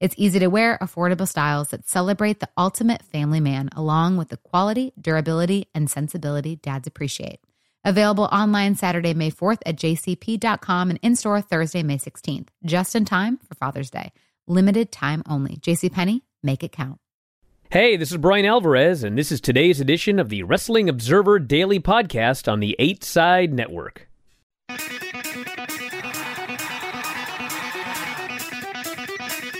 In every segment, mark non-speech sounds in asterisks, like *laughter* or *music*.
It's easy to wear, affordable styles that celebrate the ultimate family man, along with the quality, durability, and sensibility dads appreciate. Available online Saturday, May 4th at jcp.com and in store Thursday, May 16th, just in time for Father's Day. Limited time only. JCPenney, make it count. Hey, this is Brian Alvarez, and this is today's edition of the Wrestling Observer Daily Podcast on the 8 Side Network.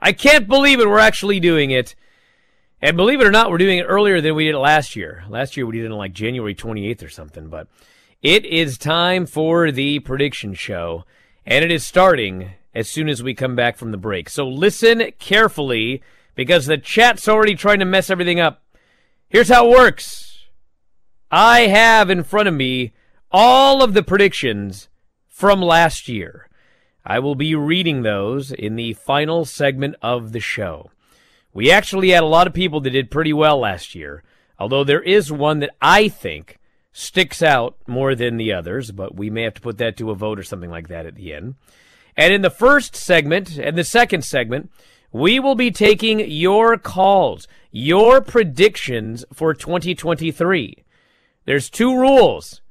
I can't believe it. We're actually doing it. And believe it or not, we're doing it earlier than we did last year. Last year we did it on like January 28th or something. But it is time for the prediction show. And it is starting as soon as we come back from the break. So listen carefully because the chat's already trying to mess everything up. Here's how it works I have in front of me all of the predictions from last year. I will be reading those in the final segment of the show. We actually had a lot of people that did pretty well last year, although there is one that I think sticks out more than the others, but we may have to put that to a vote or something like that at the end. And in the first segment and the second segment, we will be taking your calls, your predictions for 2023. There's two rules.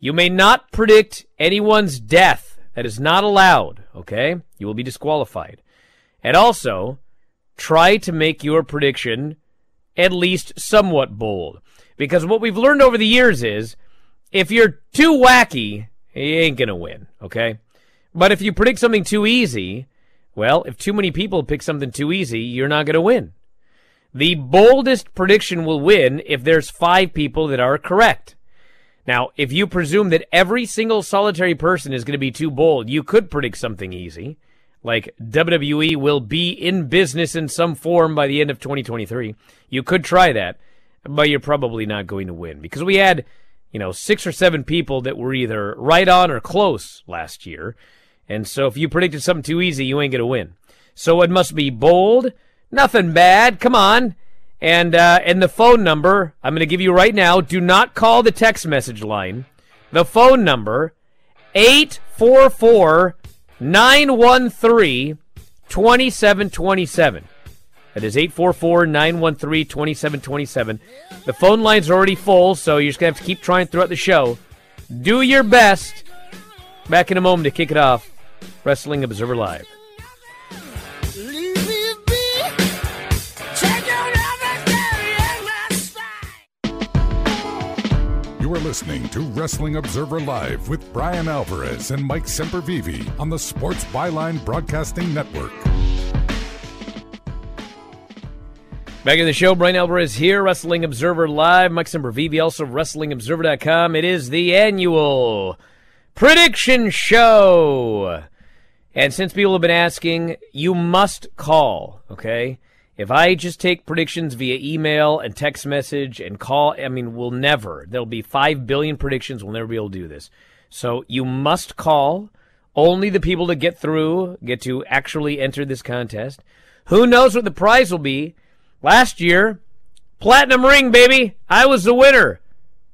You may not predict anyone's death that is not allowed, okay? You will be disqualified. And also, try to make your prediction at least somewhat bold. Because what we've learned over the years is if you're too wacky, you ain't going to win, okay? But if you predict something too easy, well, if too many people pick something too easy, you're not going to win. The boldest prediction will win if there's five people that are correct. Now, if you presume that every single solitary person is going to be too bold, you could predict something easy, like WWE will be in business in some form by the end of 2023. You could try that, but you're probably not going to win because we had, you know, six or seven people that were either right on or close last year. And so if you predicted something too easy, you ain't going to win. So it must be bold, nothing bad. Come on. And uh, and the phone number I'm going to give you right now. Do not call the text message line. The phone number 844 913 2727. That is 844 913 2727. The phone lines are already full, so you're just going to have to keep trying throughout the show. Do your best. Back in a moment to kick it off. Wrestling Observer Live. You are listening to Wrestling Observer Live with Brian Alvarez and Mike Sempervive on the Sports Byline Broadcasting Network. Back in the show, Brian Alvarez here, Wrestling Observer Live. Mike Sempervive, also WrestlingObserver.com. It is the annual prediction show. And since people have been asking, you must call, okay? If I just take predictions via email and text message and call, I mean, we'll never. There'll be 5 billion predictions. We'll never be able to do this. So you must call. Only the people that get through get to actually enter this contest. Who knows what the prize will be? Last year, platinum ring, baby. I was the winner.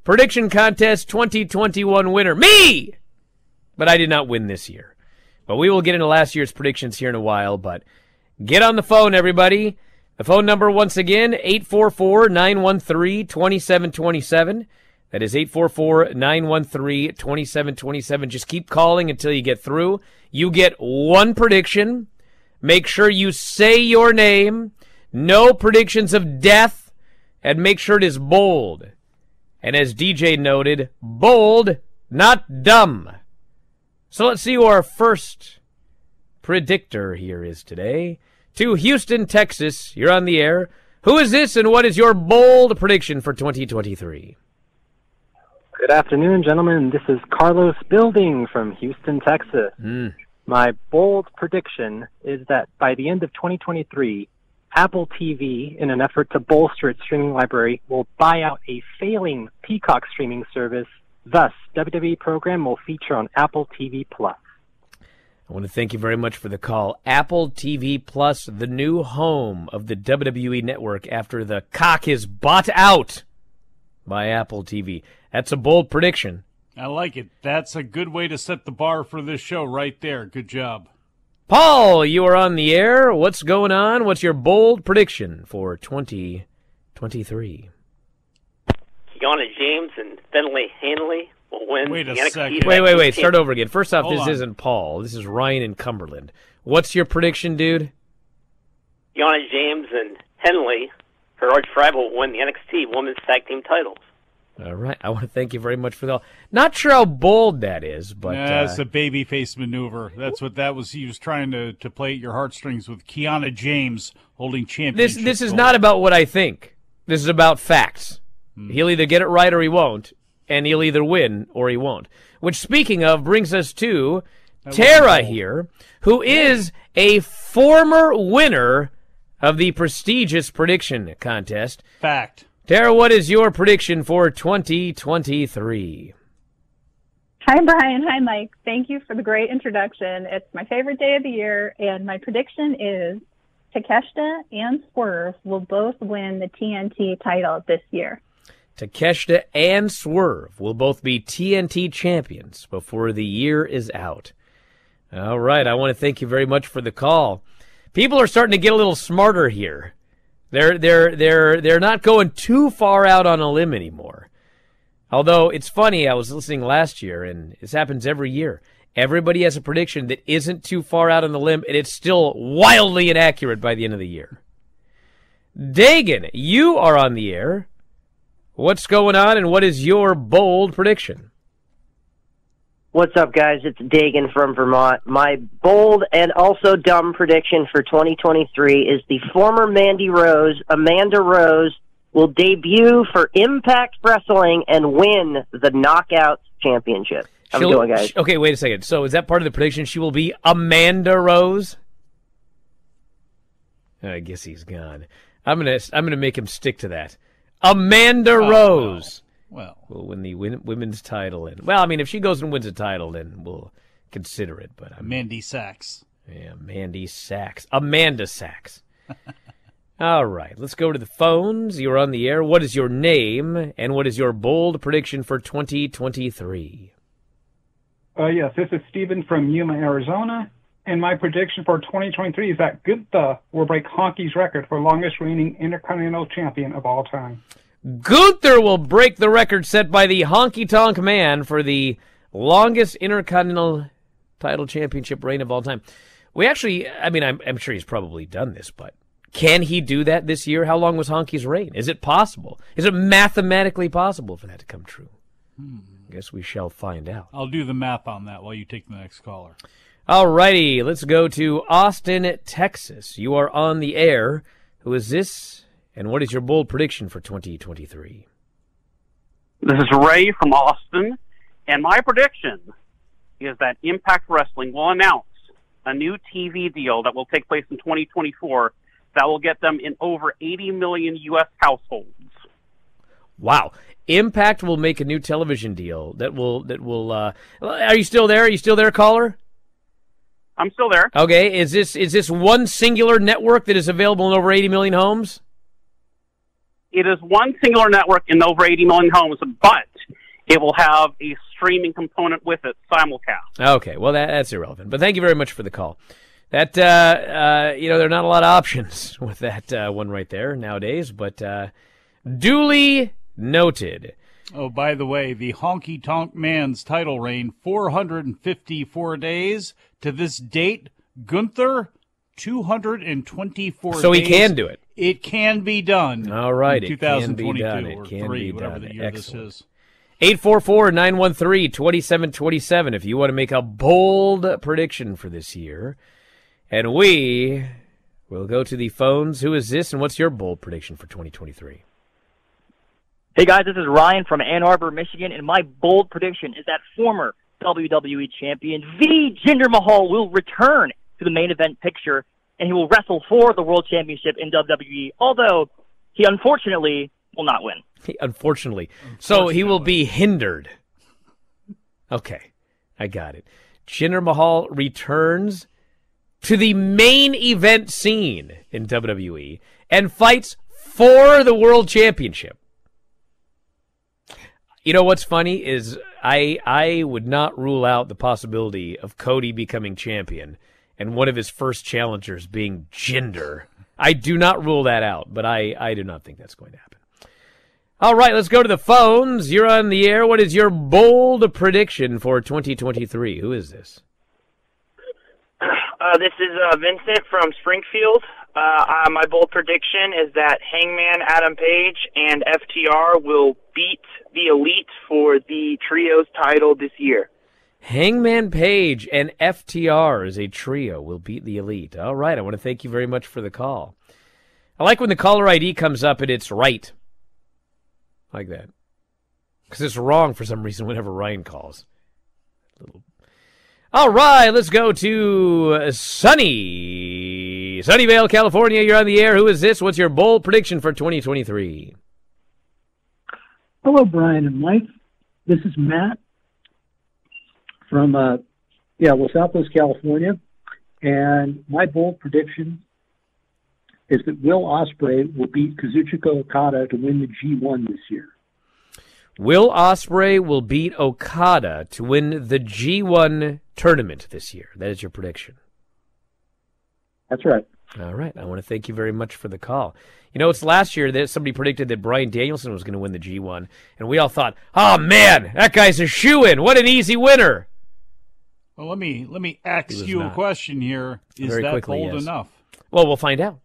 Prediction Contest 2021 winner, me! But I did not win this year. But we will get into last year's predictions here in a while. But get on the phone, everybody. The phone number, once again, 844 913 2727. That is 844 913 2727. Just keep calling until you get through. You get one prediction. Make sure you say your name. No predictions of death. And make sure it is bold. And as DJ noted, bold, not dumb. So let's see who our first predictor here is today. To Houston, Texas, you're on the air. Who is this and what is your bold prediction for 2023? Good afternoon, gentlemen. This is Carlos Building from Houston, Texas. Mm. My bold prediction is that by the end of 2023, Apple TV, in an effort to bolster its streaming library, will buy out a failing Peacock streaming service. Thus, WWE program will feature on Apple TV Plus. I want to thank you very much for the call. Apple TV Plus, the new home of the WWE network after the cock is bought out by Apple TV. That's a bold prediction. I like it. That's a good way to set the bar for this show right there. Good job. Paul, you are on the air. What's going on? What's your bold prediction for 2023? Kiana James and Fallon Henley will win Wait a second. Wait, wait, wait. Start over again. First off, Hold this on. isn't Paul. This is Ryan in Cumberland. What's your prediction, dude? Kiana James and Henley, her arch rival, will win the NXT Women's Tag Team titles. All right. I want to thank you very much for that. Not sure how bold that is, but That's uh, a baby face maneuver. That's what that was. He was trying to, to play at your heartstrings with Kiana James holding this championship. this is gold. not about what I think. This is about facts. He'll either get it right or he won't, and he'll either win or he won't. Which, speaking of, brings us to Tara here, who is a former winner of the prestigious prediction contest. fact. Tara, what is your prediction for 2023? Hi, Brian. Hi, Mike. Thank you for the great introduction. It's my favorite day of the year, and my prediction is Takeshita and Swerve will both win the TNT title this year. Takeshita and Swerve will both be TNT champions before the year is out. All right, I want to thank you very much for the call. People are starting to get a little smarter here. They're they're they're they're not going too far out on a limb anymore. Although it's funny, I was listening last year, and this happens every year. Everybody has a prediction that isn't too far out on the limb, and it's still wildly inaccurate by the end of the year. Dagan, you are on the air. What's going on, and what is your bold prediction? What's up, guys? It's Dagan from Vermont. My bold and also dumb prediction for 2023 is the former Mandy Rose, Amanda Rose, will debut for Impact Wrestling and win the Knockouts Championship. I'm She'll- doing, guys. Okay, wait a second. So is that part of the prediction? She will be Amanda Rose. I guess he's gone. I'm gonna I'm gonna make him stick to that. Amanda Oh, Rose Well, will win the win, women's title. And well, I mean, if she goes and wins a title, then we'll consider it. But I'm Mandy Sachs. yeah, Mandy Sachs, Amanda Sachs. *laughs* All right, let's go to the phones. You're on the air. What is your name and what is your bold prediction for 2023? Uh, yes, this is Stephen from Yuma, Arizona. And my prediction for 2023 is that Gunther will break Honky's record for longest reigning Intercontinental Champion of all time. Gunther will break the record set by the Honky Tonk Man for the longest Intercontinental title championship reign of all time. We actually, I mean, I'm, I'm sure he's probably done this, but can he do that this year? How long was Honky's reign? Is it possible? Is it mathematically possible for that to come true? Hmm. I guess we shall find out. I'll do the math on that while you take the next caller. All righty, let's go to Austin, Texas. You are on the air. Who is this? And what is your bold prediction for 2023? This is Ray from Austin, and my prediction is that Impact Wrestling will announce a new TV deal that will take place in 2024 that will get them in over 80 million U.S. households. Wow. Impact will make a new television deal that will that will uh Are you still there? Are you still there, caller? I'm still there. Okay, is this is this one singular network that is available in over 80 million homes? It is one singular network in over 80 million homes, but it will have a streaming component with it, simulcast. Okay, well that, that's irrelevant. But thank you very much for the call. That uh, uh, you know, there are not a lot of options *laughs* with that uh, one right there nowadays. But uh, duly noted. Oh, by the way, the Honky Tonk Man's title reign 454 days to this date. Gunther 224 So he days. can do it. It can be done. All right, in it can be 2022 done. It or can 3, be whatever done. the year Excellent. this is. 844-913-2727 if you want to make a bold prediction for this year. And we will go to the phones. Who is this and what's your bold prediction for 2023? Hey guys, this is Ryan from Ann Arbor, Michigan, and my bold prediction is that former WWE champion V. Jinder Mahal will return to the main event picture and he will wrestle for the World Championship in WWE, although he unfortunately will not win. *laughs* Unfortunately. So he will be hindered. Okay. I got it. Jinder Mahal returns to the main event scene in WWE and fights for the world championship. You know what's funny is I I would not rule out the possibility of Cody becoming champion and one of his first challengers being Jinder. I do not rule that out, but I, I do not think that's going to happen. All right, let's go to the phones. You're on the air. What is your bold prediction for 2023? Who is this? Uh, this is uh, Vincent from Springfield. Uh, uh, my bold prediction is that Hangman Adam Page and FTR will beat the Elite for the Trios title this year. Hangman Page and FTR as a trio will beat the Elite. All right, I want to thank you very much for the call. I like when the caller ID comes up and it's right. Like that. Because it's wrong for some reason whenever Ryan calls. All right, let's go to Sunny. Sunnyvale, California. You're on the air. Who is this? What's your bold prediction for 2023? Hello, Brian and Mike. This is Matt from uh, yeah, Los Altos, California, and my bold prediction is that Will Ospreay will beat Kazuchika Okada to win the G1 this year. Will Ospreay will beat Okada to win the G1 tournament this year. That is your prediction. That's right. All right. I want to thank you very much for the call. You know, it's last year that somebody predicted that Bryan Danielson was going to win the G1, and we all thought, "Oh man, that guy's a shoe in. What an easy winner!" Well, let me let me ask you a question here. Is Very that quickly, bold yes. enough? Well, we'll find out.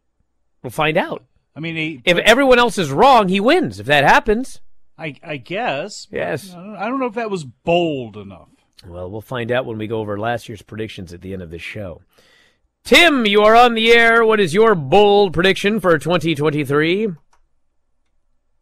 We'll find out. I mean, he, If everyone else is wrong, he wins. If that happens, I I guess. Yes. I don't, I don't know if that was bold enough. well, we'll find out when we go over last year's predictions at the end of this show. Tim, you are on the air. What is your bold prediction for 2023?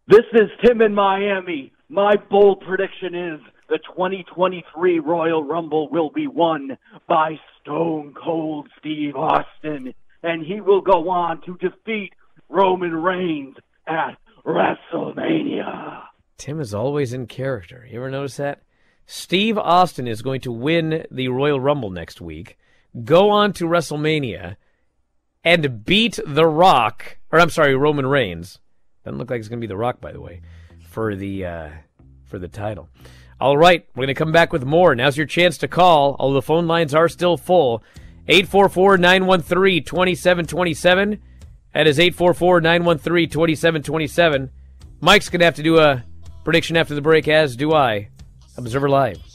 This is Tim in Miami. My bold prediction is the 2023 Royal Rumble will be won by Stone Cold Steve Austin, and he will go on to defeat Roman Reigns at WrestleMania. Tim is always in character. You ever notice that? Steve Austin is going to win the Royal Rumble next week, go on to WrestleMania, and beat The Rock, or I'm sorry, Roman Reigns. Doesn't look like it's going to be The Rock, by the way, for the uh, for the title. All right, we're going to come back with more. Now's your chance to call, although the phone lines are still full. 844-913-2727. That is 844-913-2727. Mike's going to have to do a prediction after the break, as do I. Observer Live.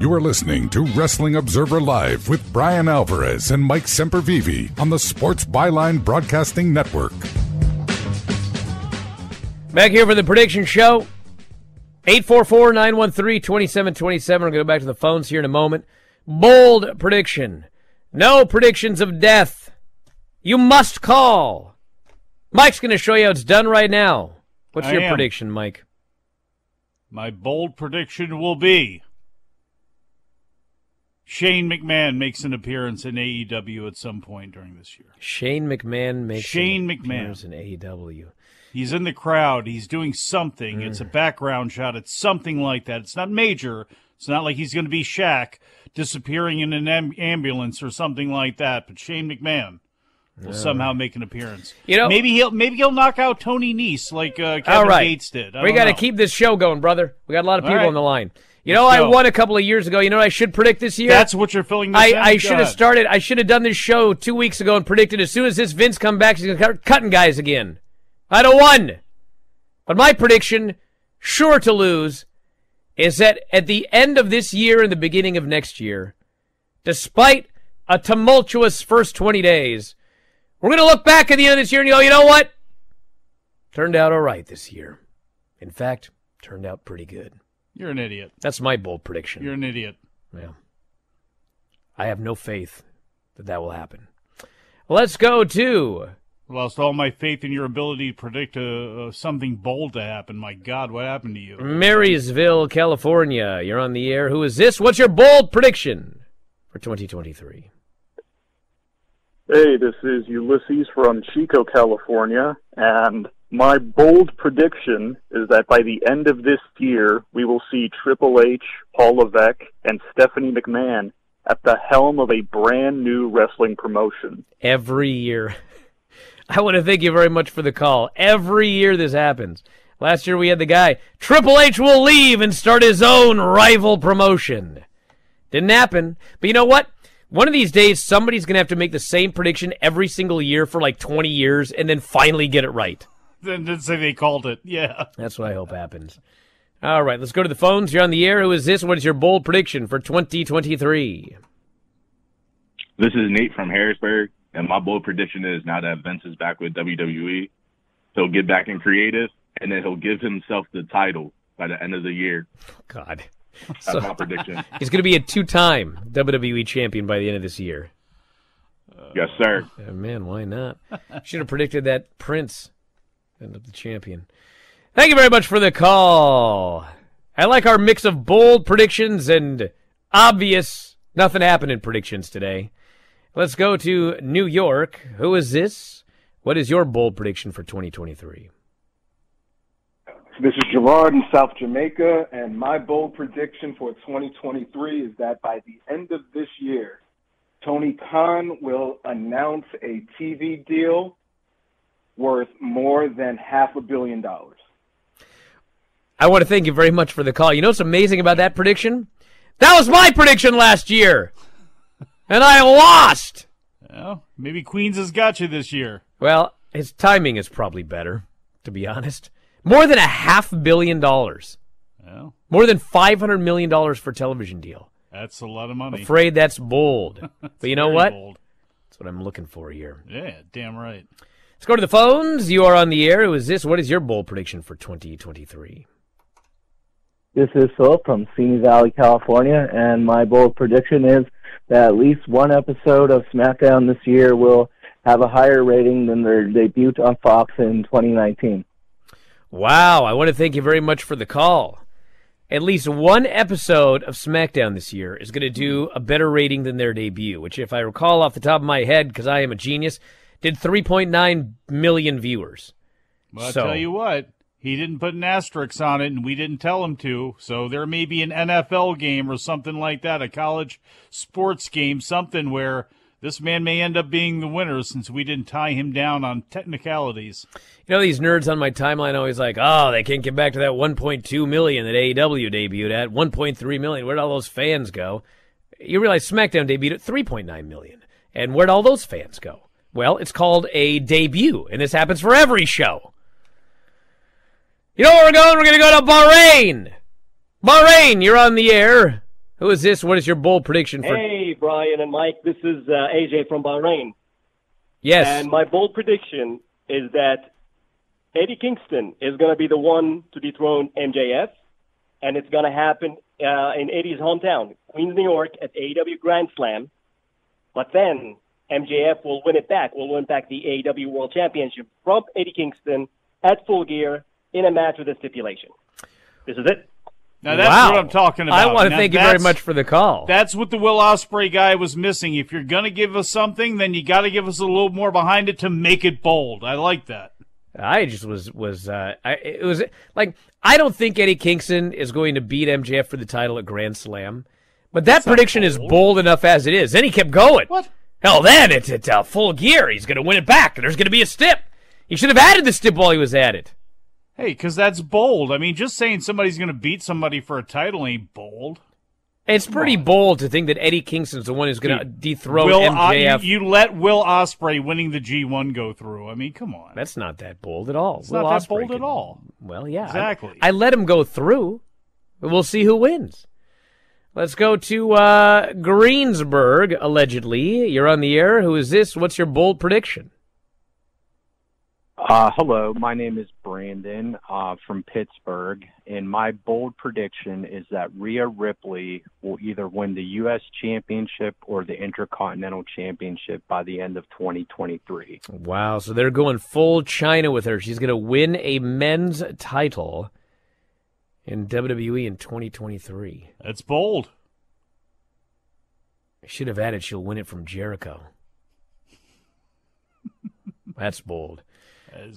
You are listening to Wrestling Observer Live with Brian Alvarez and Mike Sempervive on the Sports Byline Broadcasting Network. Back here for the prediction show. 844 913 2727. We're going to go back to the phones here in a moment. Bold prediction. No predictions of death. You must call. Mike's going to show you how it's done right now. What's I your am. prediction, Mike? My bold prediction will be Shane McMahon makes an appearance in AEW at some point during this year. Shane McMahon makes Shane an McMahon. in AEW. He's in the crowd. He's doing something. It's a Mm. background shot. It's something like that. It's not major. It's not like he's going to be Shaq disappearing in an am- ambulance or something like that. But Shane McMahon will Yeah. somehow make an appearance. You know- maybe he'll maybe he'll knock out Tony Nese like uh, Kevin right. Gates did. I we got to keep this show going, brother. We got a lot of people right. on the line. You know, I won a couple of years ago. You know what I should predict this year? That's what you're filling this I? I should have started. I should have done this show two weeks ago and predicted as soon as this Vince come back, he's going to start cutting guys again. I'd have won. But my prediction, sure to lose, is that at the end of this year and the beginning of next year, despite a tumultuous first 20 days, we're going to look back at the end of this year and go, you know what? Turned out all right this year. In fact, turned out pretty good. You're an idiot. That's my bold prediction. You're an idiot. Yeah. I have no faith that that will happen. Let's go to Lost all my faith in your ability to predict uh, uh, something bold to happen. My God, what happened to you? Marysville, California. You're on the air. Who is this? What's your bold prediction for 2023? Hey, this is Ulysses from Chico, California, and my bold prediction is that by the end of this year, we will see Triple H, Paul Levesque, and Stephanie McMahon at the helm of a brand new wrestling promotion. Every year. *laughs* I want to thank you very much for the call. Every year this happens. Last year we had the guy, Triple H will leave and start his own rival promotion. Didn't happen. But you know what? One of these days, somebody's going to have to make the same prediction every single year for like 20 years and then finally get it right. Then did say they called it. Yeah. That's what I hope happens. All right, let's go to the phones. You're on the air. Who is this? What is your bold prediction for 2023? This is Nate from Harrisburg, and my bold prediction is now that Vince is back with WWE, he'll get back in creative, and then he'll give himself the title by the end of the year. God. That's my prediction. *laughs* He's going to be a two-time WWE champion by the end of this year. Yes, sir. Oh, man, why not? Should have predicted that Prince end up the champion. Thank you very much for the call. I like our mix of bold predictions and obvious nothing happening predictions today. Let's go to New York. Who is this? What is your bold prediction for 2023? This is Gerard in South Jamaica, and my bold prediction for 2023 is that by the end of this year, Tony Khan will announce a TV deal worth more than half a billion dollars. I want to thank you very much for the call. You know what's amazing about that prediction? That was my prediction last year, and I lost. Well, maybe Queens has got you this year. Well, his timing is probably better, to be honest. More than a half billion dollars. Well, More than five hundred million dollars for a television deal. that's a lot of money. Afraid that's bold. *laughs* but you know what? bold. That's what I'm looking for here. Yeah, damn right. Let's go to the phones. You are on the air. Who is this? What is your bold prediction for 2023? This is Philip from Simi Valley, California, and my bold prediction is that at least one episode of SmackDown this year will have a higher rating than their debut on Fox in 2019. Wow, I want to thank you very much for the call. At least one episode of SmackDown this year is going to do a better rating than their debut, which, if I recall off the top of my head, because I am a genius, did 3.9 million viewers. Well, I'll So- tell you what, he didn't put an asterisk on it, and we didn't tell him to. So there may be an NFL game or something like that, a college sports game, something where This man may end up being the winner since we didn't tie him down on technicalities. You know, these nerds on my timeline always like, oh, they can't get back to that 1.2 million that AEW debuted at. 1.3 million. Where'd all those fans go? You realize SmackDown debuted at 3.9 million. And where'd all those fans go? Well, it's called a debut, and this happens for every show. You know where we're going? We're going to go to Bahrain. Bahrain, you're on the air. Who is this? What is your bold prediction for? Hey, Brian and Mike. This is uh, AJ from Bahrain. Yes. And my bold prediction is that Eddie Kingston is going to be the one to dethrone MJF, and it's going to happen uh, in Eddie's hometown, Queens, New York, at AEW Grand Slam. But then MJF will win it back. Will win back the AEW World Championship from Eddie Kingston at Full Gear in a match with a stipulation. This is it. Now that's Wow. what I'm talking about. I want to Now thank you very much for the call. That's what the Will Ospreay guy was missing. If you're gonna give us something, then you got to give us a little more behind it to make it bold. I like that. I just was was uh, I, it was like I don't think Eddie Kingston is going to beat MJF for the title at Grand Slam, but that prediction is bold enough as it is. Then he kept going. What? Hell, then it's it's uh, full gear. He's going to win it back. There's going to be a stip. He should have added the stip while he was at it. Hey, because that's bold. I mean, just saying somebody's gonna beat somebody for a title ain't bold. It's pretty bold to think that Eddie Kingston's the one who's going to dethrone Will MJF. you, you let Will Ospreay winning the G1 go through. I mean, come on. That's not that bold at all. It's Will not that Ospreay bold at all. Well, yeah, Exactly. I, let him go through. We'll see who wins. Let's go to uh, Greensburg. Allegedly, you're on the air. Who is this? What's your bold prediction? Uh, hello, my name is Brandon uh, from Pittsburgh, and my bold prediction is that Rhea Ripley will either win the U.S. Championship or the Intercontinental Championship by the end of 2023. Wow, so they're going full China with her. She's going to win a men's title in WWE in 2023. That's bold. I should have added she'll win it from Jericho. *laughs* That's bold.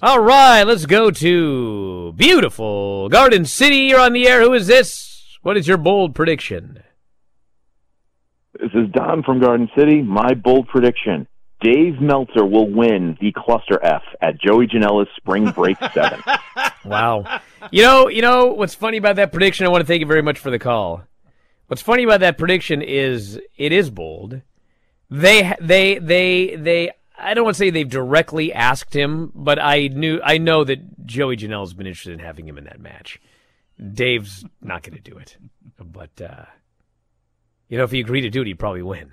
All right, let's go to beautiful Garden City. You're on the air. Who is this? What is your bold prediction? This is Don from Garden City. My bold prediction. Dave Meltzer will win the Cluster F at Joey Janela's Spring Break *laughs* 7. Wow. You know, you know what's funny about that prediction? I want to thank you very much for the call. What's funny about that prediction is it is bold. They they they they I don't want to say they've directly asked him, but I knew I know that Joey Janela's been interested in having him in that match. Dave's not going to do it, but uh, you know if he agreed to do it, he'd probably win.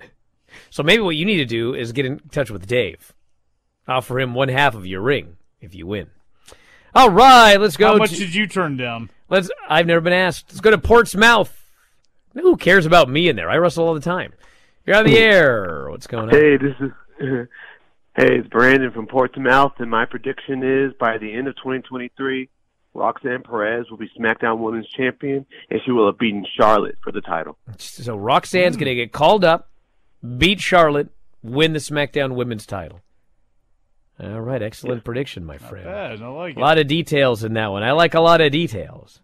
So maybe what you need to do is get in touch with Dave. Offer him one half of your ring if you win. All right, let's go. How much to- did you turn down? Let's. I've never been asked. Let's go to Portsmouth. Who cares about me in there? I wrestle all the time. You're on the air. What's going on? Hey, this is *laughs* hey, it's Brandon from Portsmouth, and my prediction is by the end of 2023, Roxanne Perez will be SmackDown Women's Champion, and she will have beaten Charlotte for the title. So Roxanne's going to get called up, beat Charlotte, win the SmackDown Women's title. All right, excellent prediction, my friend. bad. I like a lot of details in that one. I like a lot of details.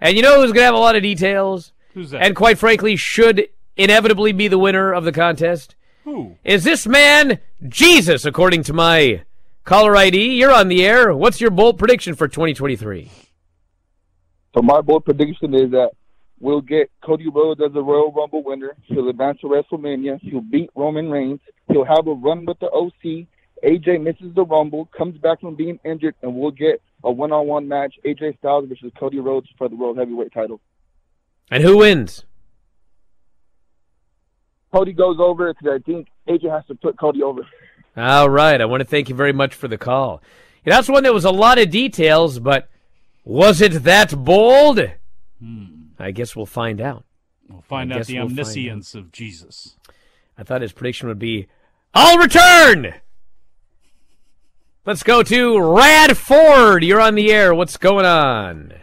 And you know who's going to have a lot of details? Who's that? And quite frankly, should inevitably be the winner of the contest? Who? Is this man Jesus, according to my caller ID? You're on the air. What's your bold prediction for 2023? So my bold prediction is that we'll get Cody Rhodes as the Royal Rumble winner. He'll advance to WrestleMania. He'll beat Roman Reigns. He'll have a run with the OC. AJ misses the Rumble, comes back from being injured, and we'll get a one-on-one match: AJ Styles versus Cody Rhodes for the World Heavyweight title. And who wins? Cody goes over because I think AJ has to put Cody over. All right. I want to thank you very much for the call. That's one that was a lot of details, but was it that bold? Hmm. I guess we'll find out. We'll find I out the we'll find omniscience of Jesus. I thought his prediction would be, I'll return! Let's go to Radford. You're on the air. What's going on?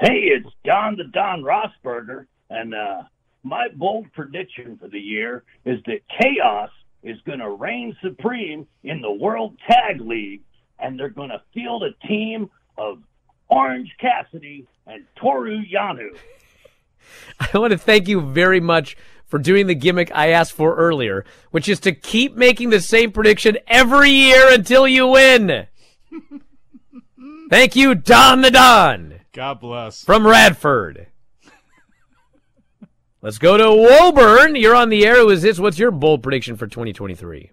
Hey, it's Don the Don Rossberger, and uh, my bold prediction for the year is that chaos is going to reign supreme in the World Tag League, and they're going to field a team of Orange Cassidy and Toru Yano. *laughs* I want to thank you very much for doing the gimmick I asked for earlier, which is to keep making the same prediction every year until you win. *laughs* Thank you, Don the Don God bless. from Radford. Let's go to Woburn. You're on the air. Who is this? What's your bold prediction for 2023?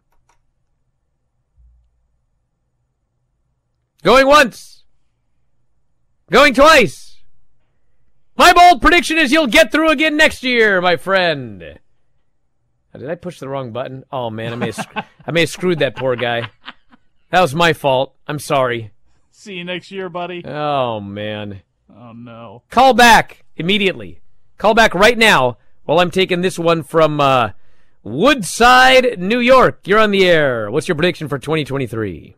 Going once. Going twice. My bold prediction is you'll get through again next year, my friend. Oh, Did I push the wrong button? Oh man, I may have, sc- I may have screwed that poor guy. That was my fault. I'm sorry. See you next year, buddy. Oh man. Oh no. Call back immediately. Call back right now while I'm taking this one from uh, Woodside, New York. You're on the air. What's your prediction for 2023?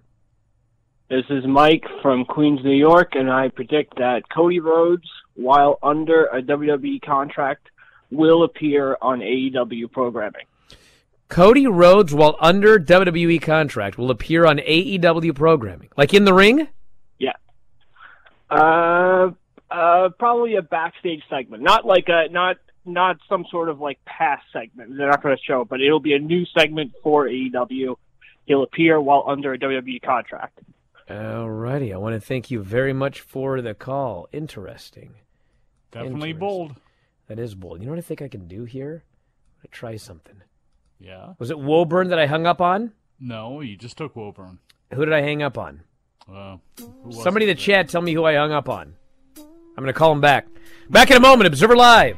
This is Mike from Queens, New York, and I predict that Cody Rhodes, while under a WWE contract, will appear on AEW programming. Cody Rhodes, while under WWE contract, will appear on AEW programming. Like in the ring? Yeah. Uh, uh, probably a backstage segment, not like a not not some sort of like past segment. They're not going to show, it, but it'll be a new segment for AEW. He'll appear while under a WWE contract. Alrighty. I want to thank you very much for the call. Interesting. Definitely bold. That is bold. You know what I think I can do here? I'm try something. Yeah. Was it Woburn that I hung up on? No, you just took Woburn. Who did I hang up on? Uh, Somebody in the chat tell me who I hung up on. I'm going to call him back. Back in a moment, Observer Live.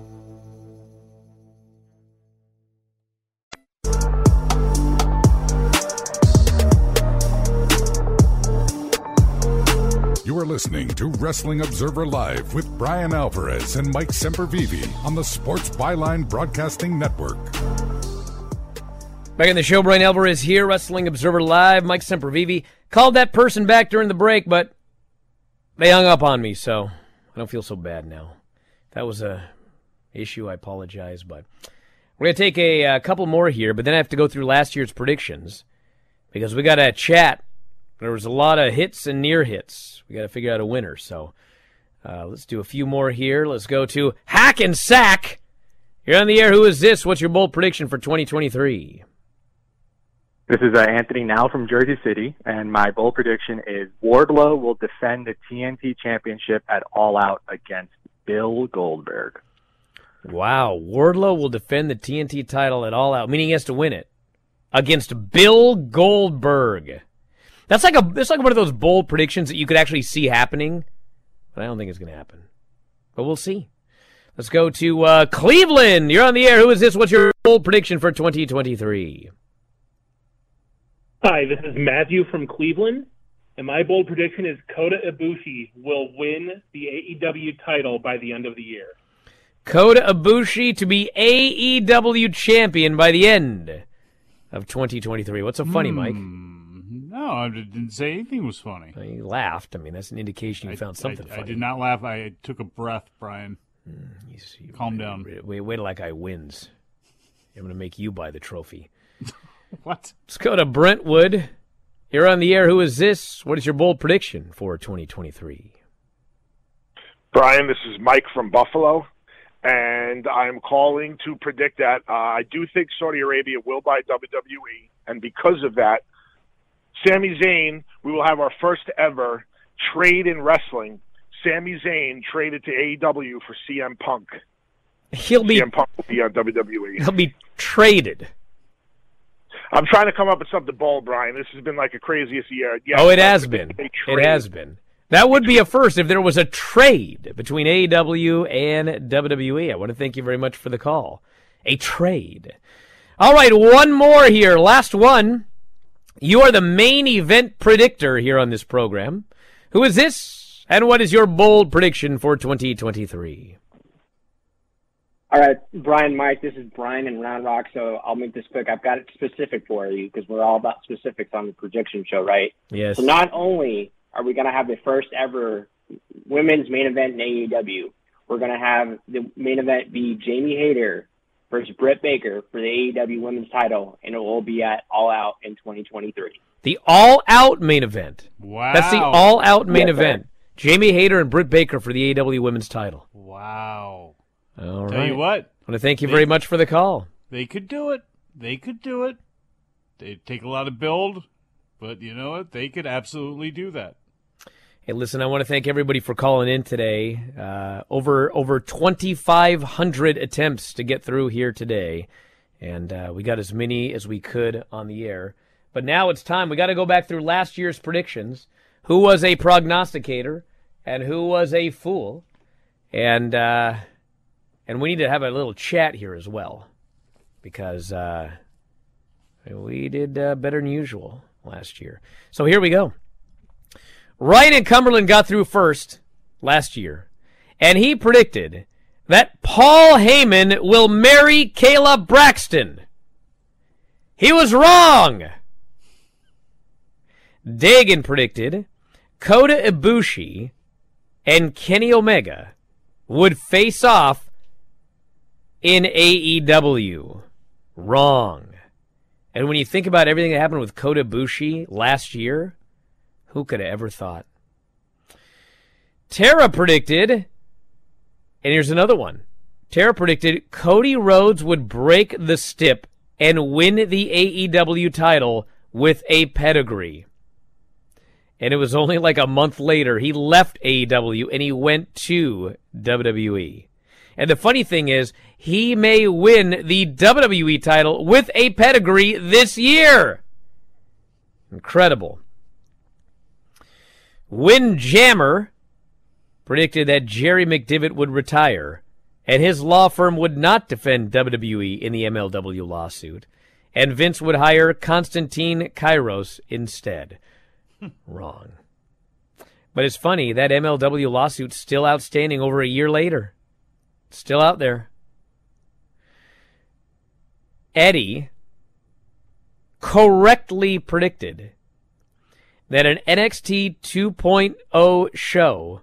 Listening to Wrestling Observer Live with Brian Alvarez and Mike Sempervive on the Sports Byline Broadcasting Network. Back in the show, Brian Alvarez here, Wrestling Observer Live. Mike Sempervive called that person back during the break, but they hung up on me, so I don't feel so bad now. That was a issue. I apologize, but we're gonna take a, uh couple more here, but then I have to go through last year's predictions because we got a chat. There was a lot of hits and near hits. We got to figure out a winner. So uh, let's do a few more here. Let's go to Hackensack. You're on the air. Who is this? What's your bold prediction for 2023? This is uh, Anthony now from Jersey City, and my bold prediction is Wardlow will defend the TNT Championship at All Out against Bill Goldberg. Wow, Wardlow will defend the TNT title at All Out, meaning he has to win it against Bill Goldberg. That's like a that's like one of those bold predictions that you could actually see happening, but I don't think it's going to happen. But we'll see. Let's go to uh, Cleveland. You're on the air. Who is this? What's your bold prediction for 2023? Hi, this is Matthew from Cleveland, and my bold prediction is Kota Ibushi will win the AEW title by the end of the year. Kota Ibushi to be AEW champion by the end of 2023. What's so funny, Mike? No, I didn't say anything was funny. You laughed. I mean, that's an indication you found something I, I did not laugh. I took a breath, Brian. Calm down. Wait, wait till that guy wins. I'm going to make you buy the trophy. *laughs* What? Let's go to Brentwood You're on the air. Who is this? What is your bold prediction for 2023? Brian, this is Mike from Buffalo, and I'm calling to predict that uh, I do think Saudi Arabia will buy WWE, and because of that, Sami Zayn, we will have our first ever trade in wrestling. Sami Zayn traded to AEW for CM Punk. He'll be CM Punk will be on WWE. he'll be traded. I'm trying to come up with something bold, Brian. This has been like a craziest year. Yes, oh, it has been. It has been. That would be a first if there was a trade between AEW and WWE. I want to thank you very much for the call. A trade. All right, one more here. Last one. You are the main event predictor here on this program. Who is this? And what is your bold prediction for 2023? All right, Brian, Mike, this is Brian in Round Rock, so I'll make this quick. I've got it specific for you because we're all about specifics on the prediction show, right? Yes. So not only are we going to have the first ever women's main event in AEW, we're going to have the main event be Jamie Hayter versus Britt Baker for the AEW women's title, and it will be at All Out in 2023. The all out main event. Wow. That's the all out main Yes, sir. event. Jamie Hayter and Britt Baker for the AEW women's title. Wow. All right. Tell you what. I want to thank you They- very much for the call. They could do it. They could do it. They'd take a lot of build, but you know what? They could absolutely do that. Hey, listen, I want to thank everybody for calling in today. Uh, over over 2,500 attempts to get through here today, and uh, we got as many as we could on the air. But now it's time. We got to go back through last year's predictions. Who was a prognosticator and who was a fool? And uh, and we need to have a little chat here as well, because uh, we did uh, better than usual last year. So here we go. Ryan and Cumberland got through first last year, and he predicted that Paul Heyman will marry Kayla Braxton. He was wrong. Dagan predicted Kota Ibushi and Kenny Omega would face off in AEW. Wrong. And when you think about everything that happened with Kota Ibushi last year, who could have ever thought? Tara predicted, and here's another one. Tara predicted Cody Rhodes would break the stip and win the AEW title with a pedigree. And it was only like a month later he left AEW and he went to WWE. And the funny thing is, he may win the WWE title with a pedigree this year. Incredible. Windjammer predicted that Jerry McDevitt would retire and his law firm would not defend WWE in the MLW lawsuit, and Vince would hire Constantine Kyros instead. Hmm. Wrong. But it's funny, that MLW lawsuit's still outstanding over a year later. Still out there. Eddie correctly predicted that an NXT 2.0 show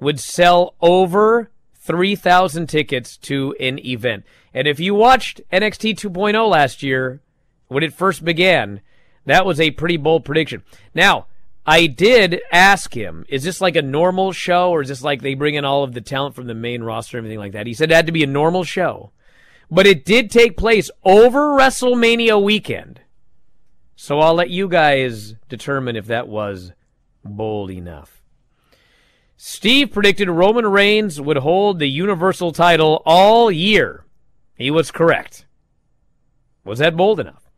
would sell over 3,000 tickets to an event. And if you watched NXT 2.0 last year, when it first began, that was a pretty bold prediction. Now, I did ask him, is this like a normal show or is this like they bring in all of the talent from the main roster and everything like that? He said it had to be a normal show. But it did take place over WrestleMania weekend. So I'll let you guys determine if that was bold enough. Steve predicted Roman Reigns would hold the Universal title all year. He was correct. Was that bold enough?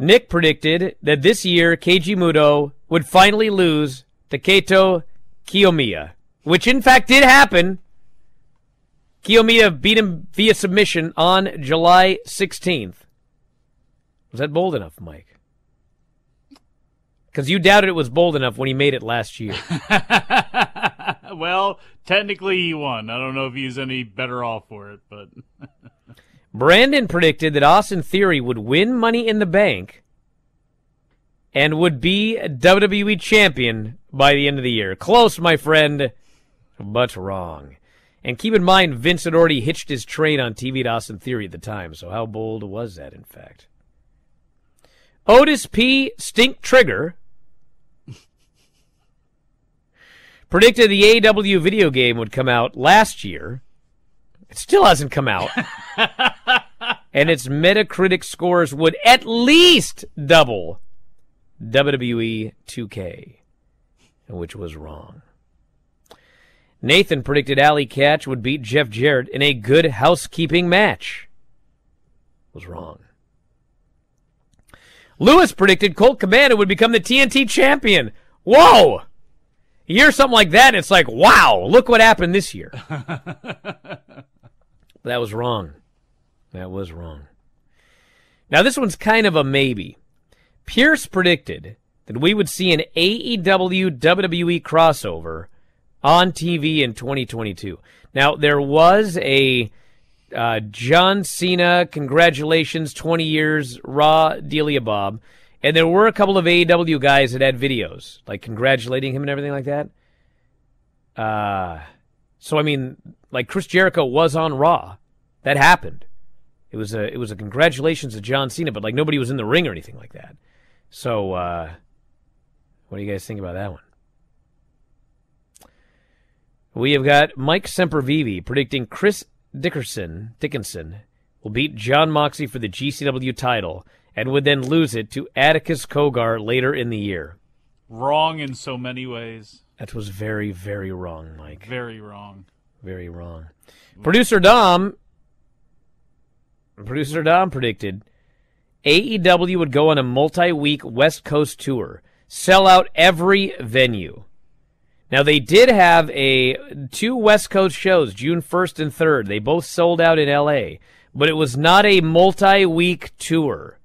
Nick predicted that this year Keiji Muto would finally lose to Kaito Kiyomiya, which in fact did happen. Kiyomiya beat him via submission on July 16th. Was that bold enough, Mike? Because you doubted it was bold enough when he made it last year. *laughs* well, technically he won. I don't know if he's any better off for it, but *laughs* Brandon predicted that Austin Theory would win Money in the Bank and would be WWE champion by the end of the year. Close, my friend, but wrong. And keep in mind, Vince had already hitched his train on TV to Austin Theory at the time, so how bold was that, in fact? Otis P. Stink Trigger predicted the AW video game would come out last year. It still hasn't come out. *laughs* and its Metacritic scores would at least double WWE 2K, which was wrong. Nathan predicted Alley Catch would beat Jeff Jarrett in a good housekeeping match. Was wrong. Lewis predicted Colt Cabana would become the TNT champion. Whoa! You hear something like that, it's like, wow, look what happened this year. *laughs* that was wrong. That was wrong. Now, this one's kind of a maybe. Pierce predicted that we would see an AEW WWE crossover on TV in 2022. Now, there was a uh, John Cena, congratulations, 20 years, Raw, Delia Bob. And there were a couple of AEW guys that had videos, like congratulating him and everything like that. Uh, so, I mean, like Chris Jericho was on Raw. That happened. It was a it was a congratulations to John Cena, but like nobody was in the ring or anything like that. So, uh, what do you guys think about that one? We have got Mike Sempervive predicting Chris Dickerson Dickinson will beat Jon Moxley for the GCW title and would then lose it to Atticus Cogar later in the year. Wrong in so many ways. That was very, very wrong, Mike. Very wrong. Very wrong. Producer Dom Producer Dom predicted AEW would go on a multi week West Coast tour, sell out every venue. Now they did have a two West Coast shows, June 1st and 3rd. They both sold out in LA, but it was not a multi-week tour.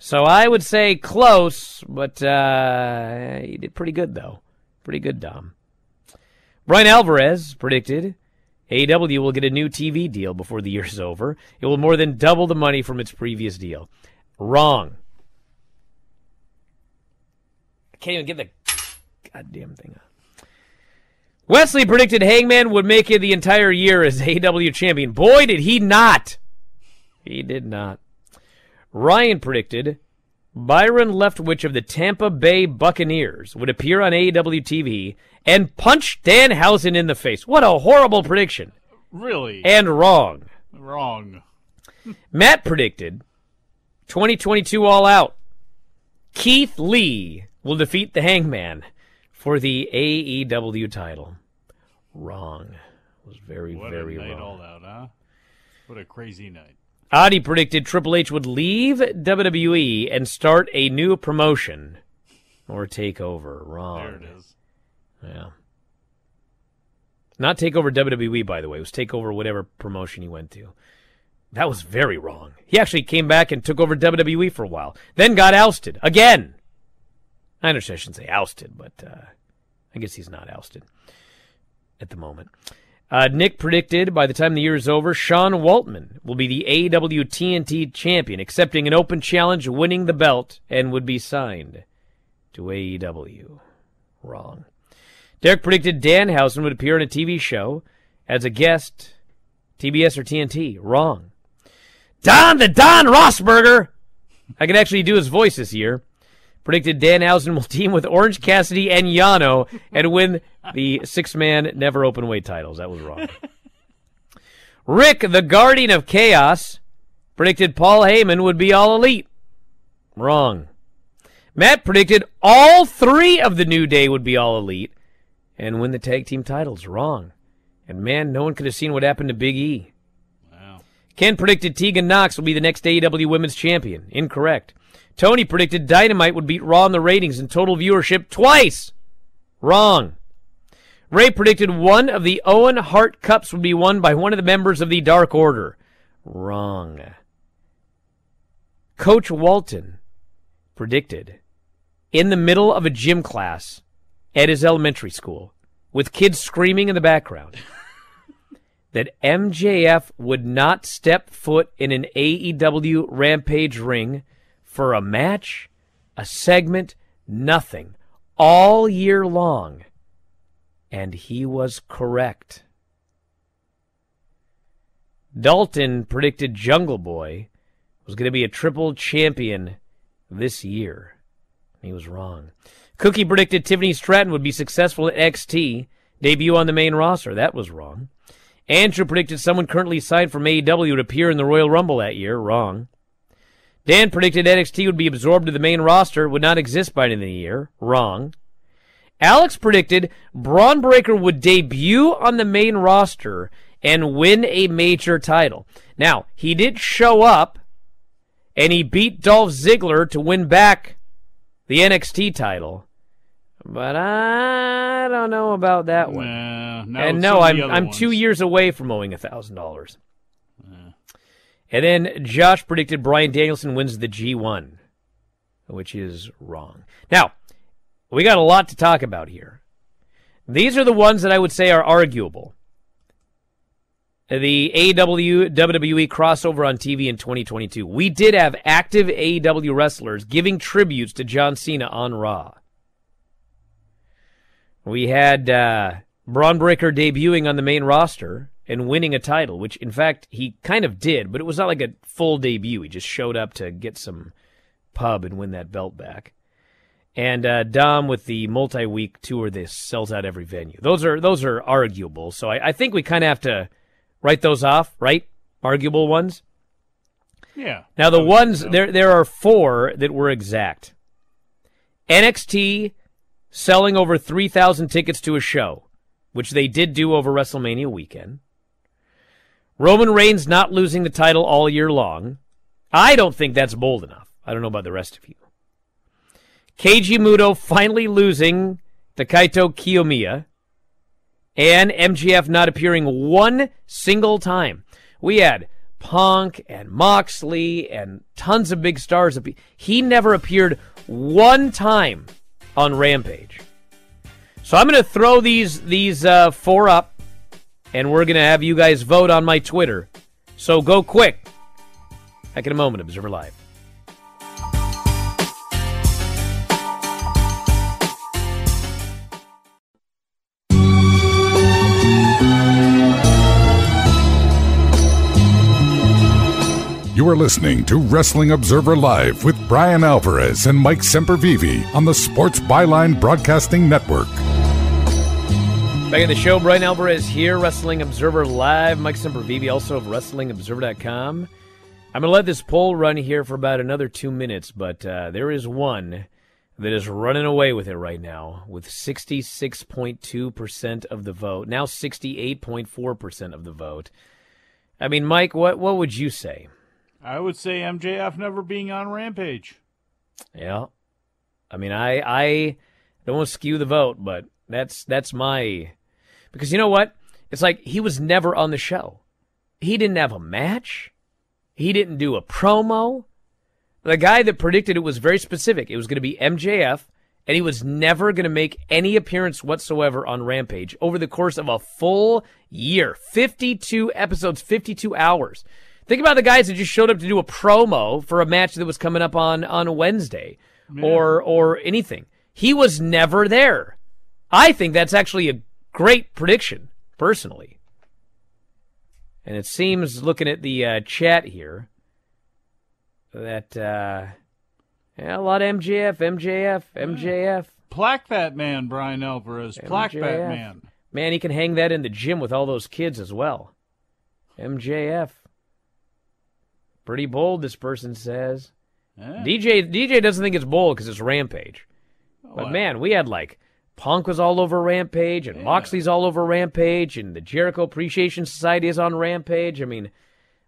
So I would say close, but uh, he did pretty good though. Pretty good, Dom. Brian Alvarez predicted AEW will get a new TV deal before the year's *laughs* over. It will more than double the money from its previous deal. Wrong. I can't even get the goddamn thing up. Wesley predicted Hangman would make it the entire year as *laughs* AEW champion. Boy, did he not! He did not. Ryan predicted Byron Leftwich of the Tampa Bay Buccaneers would appear on AEW TV and punch Danhausen in the face. What a horrible prediction. Really? And wrong. Wrong. *laughs* Matt predicted 2022 All Out. Keith Lee will defeat the Hangman for the AEW title. Wrong. It was very, what very wrong. all out, huh? What a crazy night. Adi predicted Triple H would leave WWE and start a new promotion or take over. Wrong. There it is. Yeah. Not take over WWE, by the way. It was take over whatever promotion he went to. That was very wrong. He actually came back and took over WWE for a while, then got ousted again. I understand I shouldn't say ousted, but uh, I guess he's not ousted at the moment. Uh, Nick predicted by the time the year is over, Sean Waltman will be the AEW TNT champion, accepting an open challenge, winning the belt, and would be signed to AEW. Wrong. Derek predicted Danhausen would appear in a TV show as a guest, TBS or TNT. Wrong. Don the Don Rossberger! I can actually do his voice this year predicted Danhausen will team with Orange Cassidy and Yano and win the six man never open weight titles. That was wrong. Rick, the Guardian of Chaos, predicted Paul Heyman would be all elite. Wrong. Matt predicted all three of the New Day would be all elite and win the tag team titles. Wrong. And man, no one could have seen what happened to Big E. Wow. Ken predicted Tegan Nox will be the next AEW Women's Champion. Incorrect. Tony predicted Dynamite would beat Raw in the ratings and total viewership twice. Wrong. Ray predicted one of the Owen Hart Cups would be won by one of the members of the Dark Order. Wrong. Coach Walton predicted in the middle of a gym class at his elementary school with kids screaming in the background *laughs* that MJF would not step foot in an AEW Rampage ring for a match, a segment, nothing, all year long. And he was correct. Dalton predicted Jungle Boy was going to be a triple champion this year. He was wrong. Cookie predicted Tiffany Stratton would be successful at XT, debut on the main roster. That was wrong. Andrew predicted someone currently signed from AEW would appear in the Royal Rumble that year. Wrong. Dan predicted NXT would be absorbed to the main roster, would not exist by the end of the year. Wrong. Alex predicted Bron Breakker would debut on the main roster and win a major title. Now, he did show up and he beat Dolph Ziggler to win back the NXT title. But I don't know about that one. Nah, and no, I'm I'm two years away from owing a thousand dollars. And then Josh predicted Bryan Danielson wins the G1, which is wrong. Now, we got a lot to talk about here. These are the ones that I would say are arguable. The AEW WWE crossover on TV in 2022. We did have active AEW wrestlers giving tributes to John Cena on Raw. We had uh, Bron Breakker debuting on the main roster and winning a title, which in fact he kind of did, but it was not like a full debut. He just showed up to get some pub and win that belt back. And uh, Dom with the multi-week tour this sells out every venue. Those are those are arguable. So I, I think we kind of have to write those off, right? Arguable ones. Yeah. Now the ones there there are four that were exact. NXT selling over 3,000 tickets to a show, which they did do over WrestleMania weekend. Roman Reigns not losing the title all year long. I don't think that's bold enough. I don't know about the rest of you. Keiji Muto finally losing to Kaito Kiyomiya. And MJF not appearing one single time. We had Punk and Moxley and tons of big stars. He never appeared one time on Rampage. So I'm going to throw these these uh, four up, and we're going to have you guys vote on my Twitter. So go quick. Back in a moment, Observer Live. You are listening to Wrestling Observer Live with Brian Alvarez and Mike Sempervive on the Sports Byline Broadcasting Network. Back in the show, Brian Alvarez here, Wrestling Observer Live. Mike Sempervive, also of WrestlingObserver.com. I'm going to let this poll run here for about another two minutes, but uh, there is one that is running away with it right now with 66.2% of the vote, now 68.4% of the vote. I mean, Mike, what, what would you say? I would say MJF never being on Rampage. Yeah. I mean, I I don't want to skew the vote, but that's that's my because you know what? It's like he was never on the show. He didn't have a match. He didn't do a promo. The guy that predicted it was very specific. It was going to be MJF, and he was never going to make any appearance whatsoever on Rampage over the course of a full year 52 episodes, 52 hours. Think about the guys that just showed up to do a promo for a match that was coming up on, on Wednesday or or anything. He was never there. I think that's actually a great prediction, personally. And it seems, looking at the uh, chat here, that uh, yeah, a lot of MJF, MJF, MJF. Plaque that man, Brian Alvarez. Plaque that man. Man, he can hang that in the gym with all those kids as well. MJF. Pretty bold, this person says. Yeah. DJ DJ doesn't think it's bold because it's Rampage. But man, we had like Punk was all over Rampage, and Moxley's all over Rampage, and the Jericho Appreciation Society is on Rampage. I mean,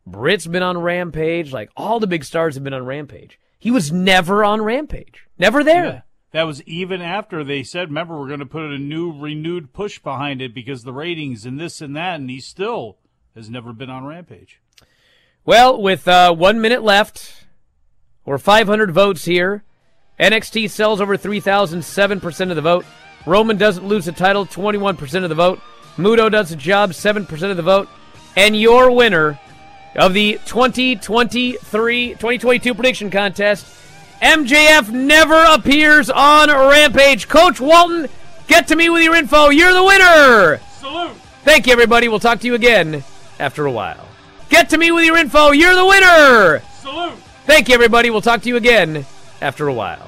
Britt's been on Rampage. Like all the big stars have been on Rampage. He was never on Rampage. Never there. Yeah. That was even after they said, remember, we're going to put a new renewed push behind it because the ratings and this and that, and he still has never been on Rampage. Well, with uh, one minute left, or 500 votes here, NXT sells over 3,007% of the vote. Roman doesn't lose the title, 21% of the vote. Muto does the job, 7% of the vote. And your winner of the 2023 2022 prediction contest, MJF never appears on Rampage. Coach Walton, get to me with your info. You're the winner. Salute. Thank you, everybody. We'll talk to you again after a while. Get to me with your info. You're the winner. Salute. Thank you, everybody. We'll talk to you again after a while.